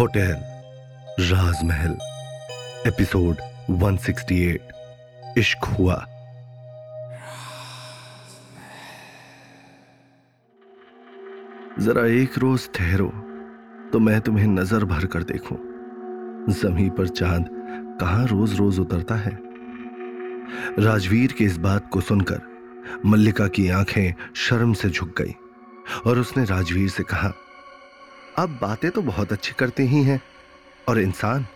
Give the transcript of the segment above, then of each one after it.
Hotel, राजमहल, episode 168 इश्क हुआ। जरा एक रोज ठहरो तो मैं तुम्हें नज़र भर कर देखूँ। जमी पर चाँद कहाँ रोज रोज उतरता है? राजवीर की इस बात को सुनकर मल्लिका की आँखें शर्म से झुक गई और उसने राजवीर से कहा अब बातें तो बहुत अच्छी करते ही हैं, और इंसान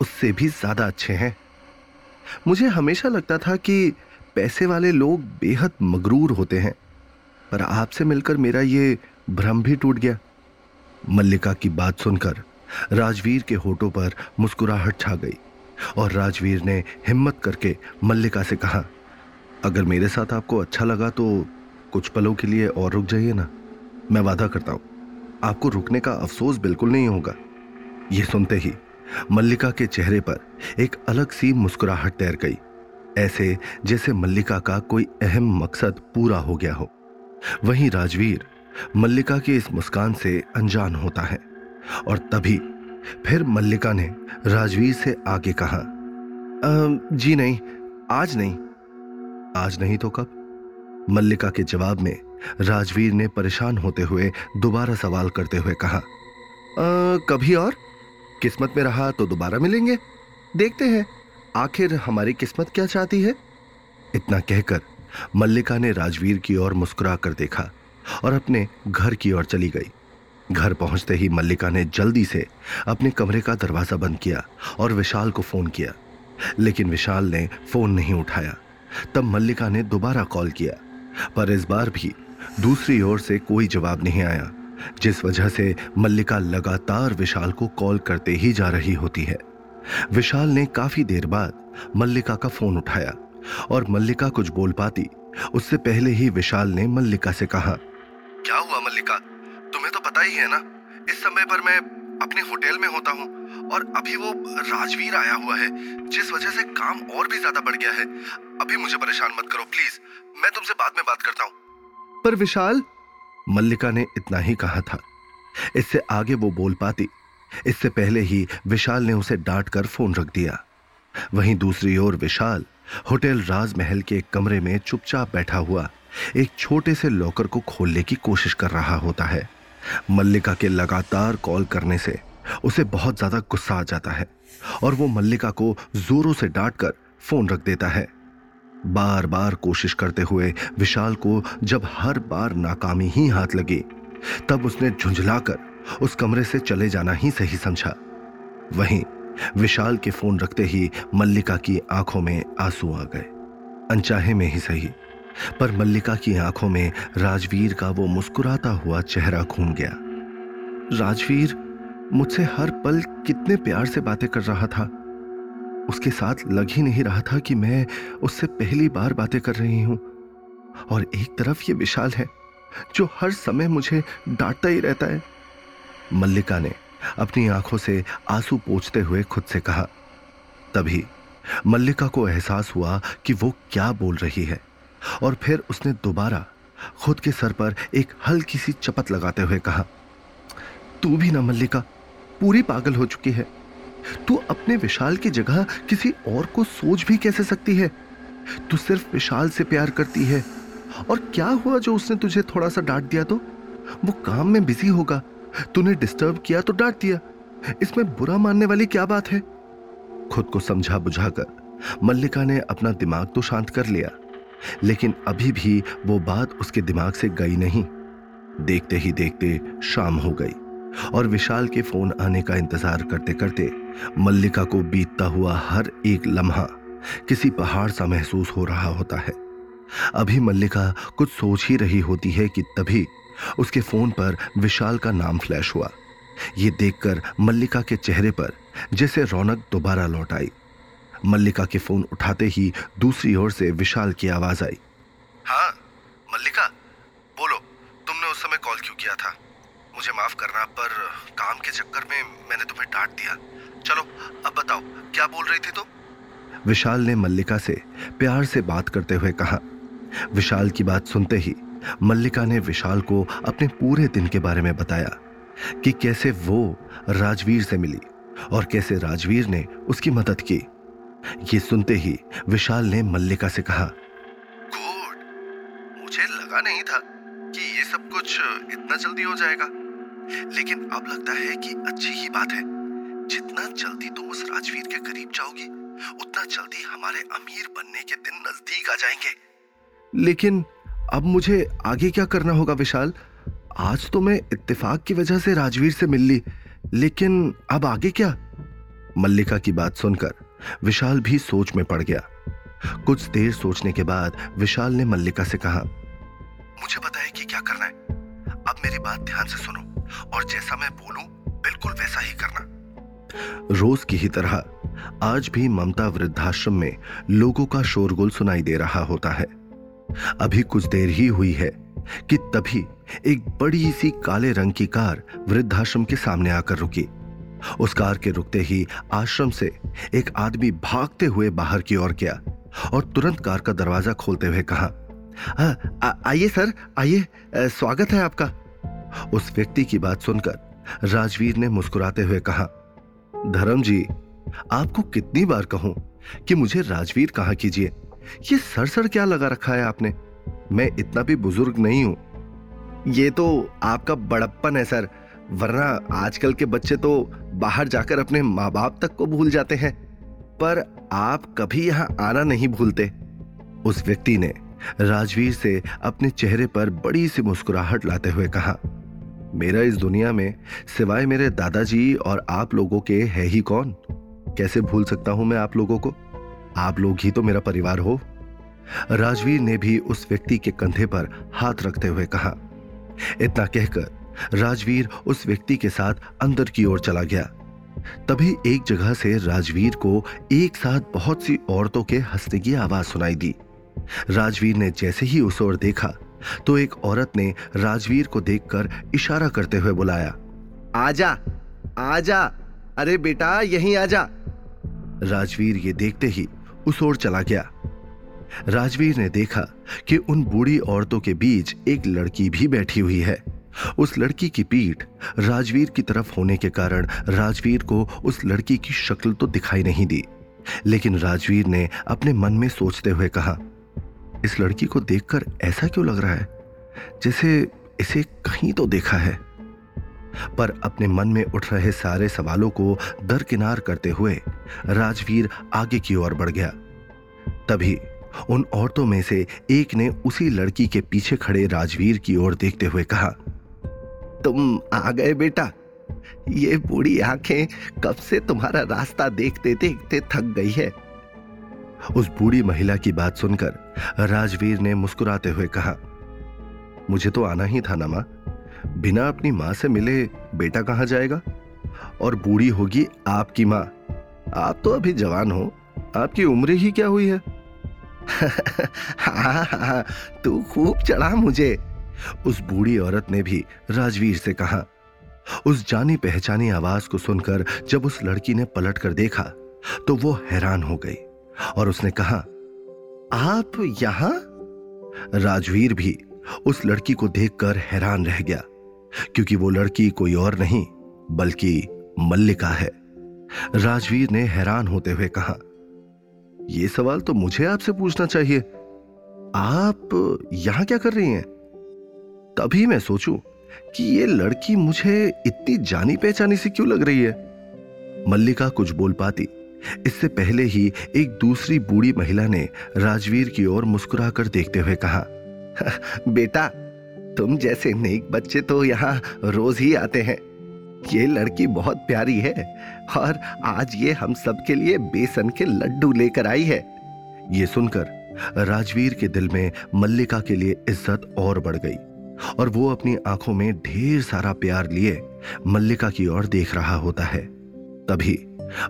उससे भी ज़्यादा अच्छे हैं। मुझे हमेशा लगता था कि पैसे वाले लोग बेहद मगरूर होते हैं, पर आपसे मिलकर मेरा ये भ्रम भी टूट गया। मल्लिका की बात सुनकर राजवीर के होठों पर मुस्कुराहट छा गई, और राजवीर ने हिम्मत करके मल्लिका से कहा, अगर मेरे साथ आपको अच्छा लगा तो कुछ पलों के लिए और रुक जाइए ना, मैं वादा करता हूँ। आपको रुकने का अफसोस बिल्कुल नहीं होगा। यह सुनते ही मल्लिका के चेहरे पर एक अलग सी मुस्कुराहट तैर गई, ऐसे जैसे मल्लिका का कोई अहम मकसद पूरा हो गया हो। वहीं राजवीर मल्लिका की इस मुस्कान से अनजान होता है, और तभी फिर मल्लिका ने राजवीर से आगे कहा जी नहीं, आज नहीं। आज नहीं तो कब? मल्लिका के जवाब में राजवीर ने परेशान होते हुए दोबारा सवाल करते हुए कहा आ, कभी और? किस्मत में रहा तो दोबारा मिलेंगे? देखते हैं आखिर हमारी किस्मत क्या चाहती है? इतना कहकर मल्लिका ने राजवीर की ओर मुस्कुरा कर देखा और अपने घर की ओर चली गई। घर पहुँचते ही मल्लिका ने जल्दी से अपने कमरे का दरवाज़ा बंद किया और विशाल को फ़ोन किया। लेकिन विशाल ने फ़ोन नहीं उठाया। तब मल्लिका ने दोबारा कॉल किया। पर इस बार भी दूसरी ओर से कोई जवाब नहीं आया, जिस वजह से मल्लिका लगातार विशाल को कॉल करते ही जा रही होती है। विशाल ने काफ़ी देर बाद मल्लिका का फ़ोन उठाया और मल्लिका कुछ बोल पाती। उससे पहले ही विशाल ने मल्लिका से कहा, क्या हुआ मल्लिका? तुम्हें तो पता ही है ना, इस समय पर मैं अपने होटल में होता हूँ और अभी वो राजवीर आया हुआ है, जिस वजह से काम और भी ज़्यादा बढ़ गया है। अभी मुझे परेशान मत करो प्लीज़ मैं तुमसे बाद में बात करता हूँ। पर विशाल, मल्लिका ने इतना ही कहा था। इससे आगे वो बोल पाती। इससे पहले ही विशाल ने उसे डांट कर फ़ोन रख दिया। वहीं दूसरी ओर विशाल, होटल राजमहल के एक कमरे में चुपचाप बैठा हुआ, एक छोटे से लॉकर को खोलने की कोशिश कर रहा होता है। मल्लिका के लगातार कॉल करने से उसे बहुत ज़्यादा गुस्सा आ जाता है और वो मल्लिका को जोरों से डांट कर फ़ोन रख देता है। बार बार कोशिश करते हुए विशाल को जब हर बार नाकामी ही हाथ लगी, तब उसने झुंझलाकर उस कमरे से चले जाना ही सही समझा। वहीं विशाल के फ़ोन रखते ही मल्लिका की आँखों में आँसू आ गए। अनचाहे में ही सही, पर मल्लिका की आँखों में राजवीर का वो मुस्कुराता हुआ चेहरा घूम गया। राजवीर मुझसे हर पल कितने प्यार से बातें कर रहा था। उसके साथ लग ही नहीं रहा था कि मैं उससे पहली बार बातें कर रही हूँ। और एक तरफ़ ये विशाल है, जो हर समय मुझे डांटता ही रहता है। मल्लिका ने अपनी आँखों से आँसू पोछते हुए खुद से कहा, तभी मल्लिका को एहसास हुआ कि वो क्या बोल रही है। और फिर उसने दोबारा खुद के सर पर एक हल्की सी चपत लगाते हुए कहा, तू भी ना मल्लिका पूरी पागल हो चुकी है। तू अपने विशाल की जगह किसी और को सोच भी कैसे सकती है? तू सिर्फ़ विशाल से प्यार करती है। और क्या हुआ जो उसने तुझे थोड़ा सा डांट दिया तो? वो काम में बिज़ी होगा। तूने डिस्टर्ब किया तो डांट दिया। इसमें बुरा मानने वाली क्या बात है? खुद को समझा बुझाकर मल्लिका ने अपना दिमाग तो शांत कर लिया। लेकिन अभी भी वो बात उसके दिमाग से गई नहीं। देखते ही देखते शाम हो गई। और विशाल के फ़ोन आने का इंतज़ार करते करते मल्लिका को बीतता हुआ हर एक लम्हा किसी पहाड़ सा महसूस हो रहा होता है। अभी मल्लिका कुछ सोच ही रही होती है कि तभी उसके फ़ोन पर विशाल का नाम फ्लैश हुआ। ये देखकर मल्लिका के चेहरे पर जैसे रौनक दोबारा लौट आई। मल्लिका के फ़ोन उठाते ही दूसरी ओर से विशाल की आवाज़ आई। हाँ मल्लिका, बोलो, तुमने उस समय कॉल क्यों किया था? मुझे माफ़ करना पर काम के चक्कर में मैंने तुम्हें डांट दिया। चलो अब बताओ क्या बोल रही थी तुम? तो? विशाल ने मल्लिका से प्यार से बात करते हुए कहा। विशाल की बात सुनते ही मल्लिका ने विशाल को अपने पूरे दिन के बारे में बताया कि कैसे वो राजवीर से मिली और कैसे राजवीर ने उसकी मदद की। ये सुनते ही विशाल ने मल्लिका से कहा गुड मुझे लगा नहीं था कि ये सब कुछ इतना जल्दी हो जाएगा। लेकिन अब लगता है कि अच्छी ही बात है। जितना जल्दी तुम उस राजवीर के करीब जाओगी, उतना जल्दी हमारे अमीर बनने के दिन नज़दीक आ जाएँगे। लेकिन अब मुझे आगे क्या करना होगा विशाल? आज तो मैं इत्तेफाक की वजह से राजवीर से मिल ली, लेकिन अब आगे क्या? मल्लिका की बात सुनकर विशाल भी सोच में पड़ गया। कुछ देर सोचने के बाद विशाल ने मल्लिका से कहा, मुझे है कि क्या करना है। अब मेरी बात ध्यान से सुनो और जैसा मैं बोलूँ, बिल्कुल वैसा ही करना। रोज की ही तरह, आज भी ममता वृद्धाश्रम में लोगों का शोरगुल सुनाई दे रहा होता है। अभी कुछ देर ही हुई है कि तभी एक बड़ी सी काले रंग की कार वृद्धाश्रम के सामने आकर रुकी। उस कार के रुकते ही आश्रम से एक आदमी भागते हुए बाहर की ओर गया और तुरंत कार का दरवाज़ा खोलते हुए कहा आइए सर, आइए। स्वागत है आपका। उस व्यक्ति की बात सुनकर राजवीर ने मुस्कुराते हुए कहा, धर्म जी, आपको कितनी बार कहूँ कि मुझे राजवीर कहा कीजिए? ये सर सर क्या लगा रखा है आपने? मैं इतना भी बुज़ुर्ग नहीं हूँ। ये तो आपका बड़प्पन है सर, वरना आजकल के बच्चे तो बाहर जाकर अपने माँ बाप तक को भूल जाते हैं। पर आप कभी यहाँ आना नहीं भूलते। उस व्यक्ति ने राजवीर से अपने चेहरे पर बड़ी सी मुस्कुराहट लाते हुए कहा, मेरा इस दुनिया में सिवाय मेरे दादाजी और आप लोगों के है ही कौन? कैसे भूल सकता हूँ मैं आप लोगों को? आप लोग ही तो मेरा परिवार हो। राजवीर ने भी उस व्यक्ति के कंधे पर हाथ रखते हुए कहा। इतना कहकर राजवीर उस व्यक्ति के साथ अंदर की ओर चला गया। तभी एक जगह से राजवीर को एक साथ बहुत सी औरतों के हंसने की आवाज़ सुनाई दी। राजवीर ने जैसे ही उस ओर देखा तो एक औरत ने राजवीर को देखकर इशारा करते हुए बुलाया। आजा आजा अरे बेटा, यहीं आजा राजवीर ये देखते ही उस ओर चला गया। राजवीर ने देखा कि उन बूढ़ी औरतों के बीच एक लड़की भी बैठी हुई है। उस लड़की की पीठ राजवीर की तरफ़ होने के कारण राजवीर को उस लड़की की शक्ल तो दिखाई नहीं दी, लेकिन राजवीर ने अपने मन में सोचते हुए कहा इस लड़की को देखकर ऐसा क्यों लग रहा है? जैसे इसे कहीं तो देखा है। पर अपने मन में उठ रहे सारे सवालों को दरकिनार करते हुए राजवीर आगे की ओर बढ़ गया। तभी उन औरतों में से एक ने उसी लड़की के पीछे खड़े राजवीर की ओर देखते हुए कहा, तुम आ गए बेटा। ये बूढ़ी आँखें कब से तुम्हारा रास्ता देखते देखते थक गई है। उस बूढ़ी महिला की बात सुनकर राजवीर ने मुस्कुराते हुए कहा, मुझे तो आना ही था ना माँ। बिना अपनी माँ से मिले बेटा कहाँ जाएगा? और बूढ़ी होगी आपकी माँ। आप तो अभी जवान हो। आपकी उम्र ही क्या हुई है? हाँ हाँ तू खूब चढ़ा मुझे। उस बूढ़ी औरत ने भी राजवीर से कहा। उस जानी पहचानी आवाज़ को सुनकर जब उस लड़की ने पलट कर देखा तो वो हैरान हो गई। और उसने कहा, आप यहाँ? राजवीर भी उस लड़की को देखकर हैरान रह गया, क्योंकि वो लड़की कोई और नहीं, बल्कि मल्लिका है। राजवीर ने हैरान होते हुए कहा यह सवाल तो मुझे आपसे पूछना चाहिए। आप यहाँ क्या कर रही हैं? तभी मैं सोचूं कि यह लड़की मुझे इतनी जानी पहचानी सी क्यों लग रही है? मल्लिका कुछ बोल पाती इससे पहले ही एक दूसरी बूढ़ी महिला ने राजवीर की ओर मुस्कुराकर देखते हुए कहा बेटा, तुम जैसे नेक बच्चे तो यहाँ रोज ही आते हैं। ये लड़की बहुत प्यारी है और आज ये हम सब के लिए बेसन के लड्डू लेकर आई है। ये सुनकर राजवीर के दिल में मल्लिका के लिए इज़्ज़त और बढ़ गई और वो अपनी आँखों में ढेर सारा प्यार लिए मल्लिका की ओर देख रहा होता है। तभी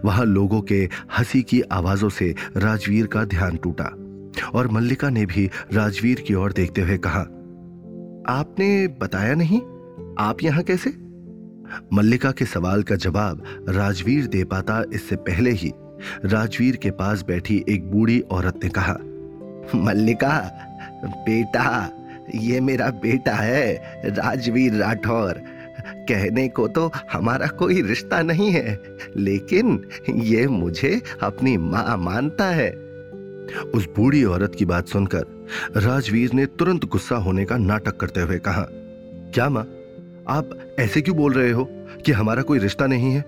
वहाँ लोगों के हँसी की आवाजों से राजवीर का ध्यान टूटा और मल्लिका ने भी राजवीर की ओर देखते हुए कहा, आपने बताया नहीं? आप यहाँ कैसे? मल्लिका के सवाल का जवाब राजवीर दे पाता इससे पहले ही राजवीर के पास बैठी एक बूढ़ी औरत ने कहा, मल्लिका, बेटा, ये मेरा बेटा है, राजवीर राठौर। कहने को तो हमारा कोई रिश्ता नहीं है, लेकिन ये मुझे अपनी माँ मानता है। उस बूढ़ी औरत की बात सुनकर राजवीर ने तुरंत गुस्सा होने का नाटक करते हुए कहा, क्या माँ, आप ऐसे क्यों बोल रहे हो कि हमारा कोई रिश्ता नहीं है?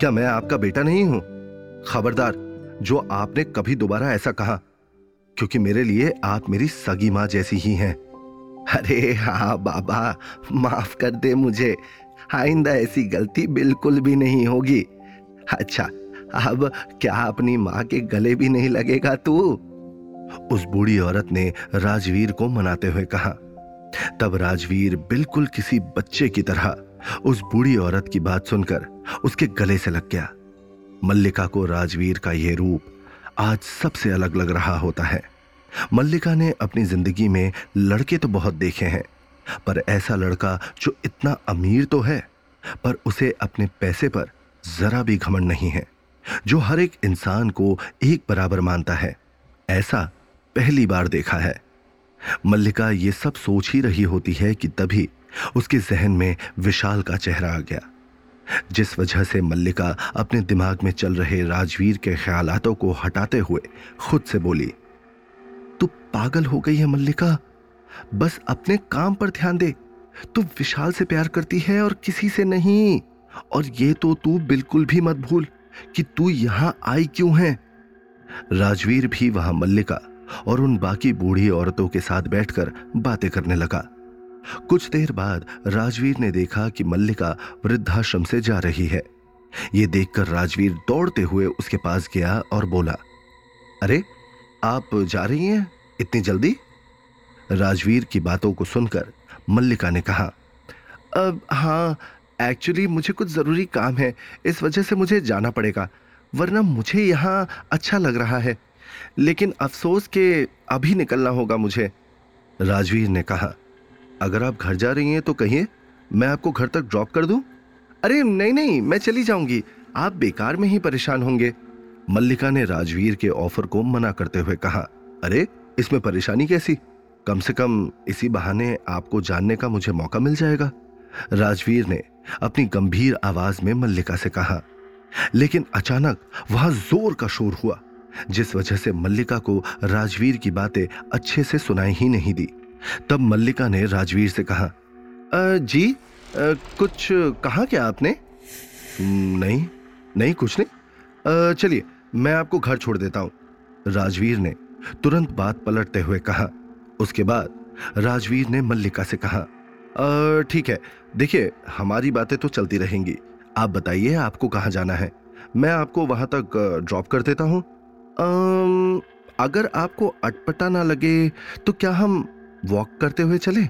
क्या मैं आपका बेटा नहीं हूँ? खबरदार, जो आपने कभी दोबारा ऐसा कहा, क्योंकि मेरे लिए आप मेरी सगी माँ जैसी ही हैं। अरे हाँ बाबा, माफ़ कर दे मुझे। आइंदा ऐसी गलती बिल्कुल भी नहीं होगी। अच्छा अब क्या अपनी माँ के गले भी नहीं लगेगा तू? उस बूढ़ी औरत ने राजवीर को मनाते हुए कहा। तब राजवीर बिल्कुल किसी बच्चे की तरह उस बूढ़ी औरत की बात सुनकर उसके गले से लग गया। मल्लिका को राजवीर का यह रूप आज सबसे अलग लग रहा होता है। मल्लिका ने अपनी ज़िंदगी में लड़के तो बहुत देखे हैं पर ऐसा लड़का जो इतना अमीर तो है, पर उसे अपने पैसे पर जरा भी घमंड नहीं है, जो हर एक इंसान को एक बराबर मानता है, ऐसा पहली बार देखा है। मल्लिका ये सब सोच ही रही होती है कि तभी उसके जहन में विशाल का चेहरा आ गया, जिस वजह से मल्लिका अपने दिमाग में चल रहे राजवीर के ख्यालातों को हटाते हुए खुद से बोली, तू पागल हो गई है मल्लिका बस अपने काम पर ध्यान दे। तू विशाल से प्यार करती है और किसी से नहीं। और ये तो तू बिल्कुल भी मत भूल कि तू यहाँ आई क्यों है। राजवीर भी वहाँ मल्लिका और उन बाकी बूढ़ी औरतों के साथ बैठकर बातें करने लगा। कुछ देर बाद राजवीर ने देखा कि मल्लिका वृद्धाश्रम से जा रही है। यह देखकर राजवीर दौड़ते हुए उसके पास गया और बोला, अरे, आप जा रही हैं इतनी जल्दी? राजवीर की बातों को सुनकर मल्लिका ने कहा, अब हाँ एक्चुअली मुझे कुछ ज़रूरी काम है, इस वजह से मुझे जाना पड़ेगा, वरना मुझे यहाँ अच्छा लग रहा है। लेकिन अफसोस के अभी निकलना होगा मुझे। राजवीर ने कहा, अगर आप घर जा रही हैं तो कहिए, मैं आपको घर तक ड्रॉप कर दूँ? अरे, नहीं नहीं, मैं चली जाऊँगी। आप बेकार में ही परेशान होंगे। मल्लिका ने राजवीर के ऑफ़र को मना करते हुए कहा, अरे, इसमें परेशानी कैसी? कम से कम इसी बहाने आपको जानने का मुझे मौका मिल जाएगा। राजवीर ने अपनी गंभीर आवाज़ में मल्लिका से कहा, लेकिन अचानक वहाँ ज़ोर का शोर हुआ, जिस वजह से मल्लिका को राजवीर की बातें अच्छे से सुनाई ही नहीं दी। तब मल्लिका ने राजवीर से कहा जी कुछ कहा क्या आपने? नहीं नहीं, कुछ नहीं। चलिए, मैं आपको घर छोड़ देता हूँ। राजवीर ने तुरंत बात पलटते हुए कहा उसके बाद राजवीर ने मल्लिका से कहा ठीक है, देखिए, हमारी बातें तो चलती रहेंगी। आप बताइए, आपको कहाँ जाना है? मैं आपको वहाँ तक ड्रॉप कर देता हूँ। अगर आपको अटपटा ना लगे तो क्या हम वॉक करते हुए चले?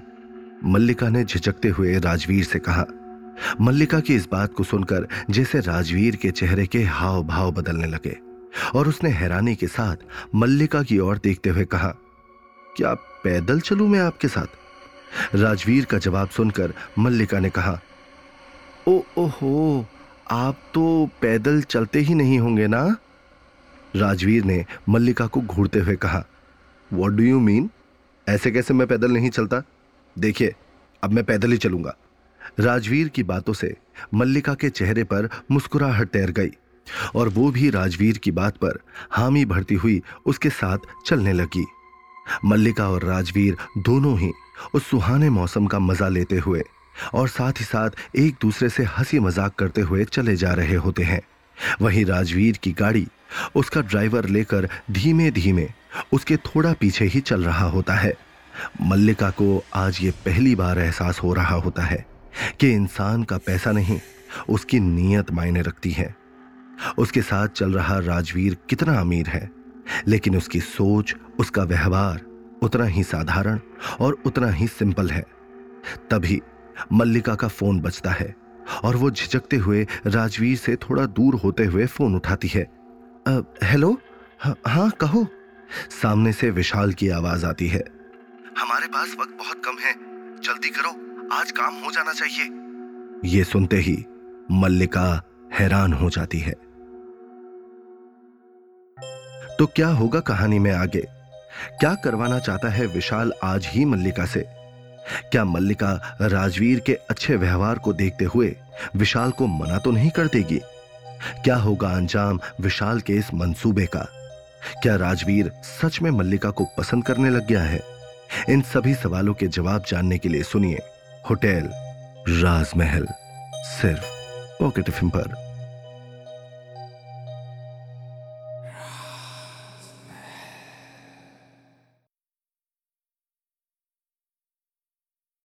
मल्लिका ने झिझकते हुए राजवीर से कहा। मल्लिका की इस बात को सुनकर जैसे राजवीर के चेहरे के हाव भाव बदलने लगे, और उसने हैरानी के साथ मल्लिका की ओर देखते हुए कहा, क्या पैदल चलूँ मैं आपके साथ? राजवीर का जवाब सुनकर मल्लिका ने कहा, ओ, ओहो, आप तो पैदल चलते ही नहीं होंगे ना? राजवीर ने मल्लिका को घूरते हुए कहा वॉट डू यू मीन ऐसे कैसे मैं पैदल नहीं चलता? देखिए, अब मैं पैदल ही चलूँगा. राजवीर की बातों से मल्लिका के चेहरे पर मुस्कुराहट तैर गई और वो भी राजवीर की बात पर हामी भरती हुई उसके साथ चलने लगी। मल्लिका और राजवीर दोनों ही उस सुहाने मौसम का मज़ा लेते हुए और साथ ही साथ एक दूसरे से हँसी मज़ाक करते हुए चले जा रहे होते हैं। वहीं राजवीर की गाड़ी उसका ड्राइवर लेकर धीमे धीमे उसके थोड़ा पीछे ही चल रहा होता है। मल्लिका को आज ये पहली बार एहसास हो रहा होता है कि इंसान का पैसा नहीं, उसकी नीयत मायने रखती है। उसके साथ चल रहा राजवीर कितना अमीर है। लेकिन उसकी सोच, उसका व्यवहार उतना ही साधारण और उतना ही सिंपल है। तभी मल्लिका का फ़ोन बजता है और वो झिझकते हुए राजवीर से थोड़ा दूर होते हुए फ़ोन उठाती है। हेलो? हाँ कहो। सामने से विशाल की आवाज़ आती है। हमारे पास वक्त बहुत कम है। जल्दी करो। आज काम हो जाना चाहिए। ये सुनते ही मल्लिका हैरान हो जाती है। तो क्या होगा कहानी में आगे? क्या करवाना चाहता है विशाल आज ही मल्लिका से? क्या मल्लिका राजवीर के अच्छे व्यवहार को देखते हुए विशाल को मना तो नहीं कर देगी? क्या होगा अंजाम विशाल के इस मंसूबे का? क्या राजवीर सच में मल्लिका को पसंद करने लग गया है? इन सभी सवालों के जवाब जानने के लिए सुनिए होटल राजमहल, सिर्फ़ पॉकेट एफ़ पर।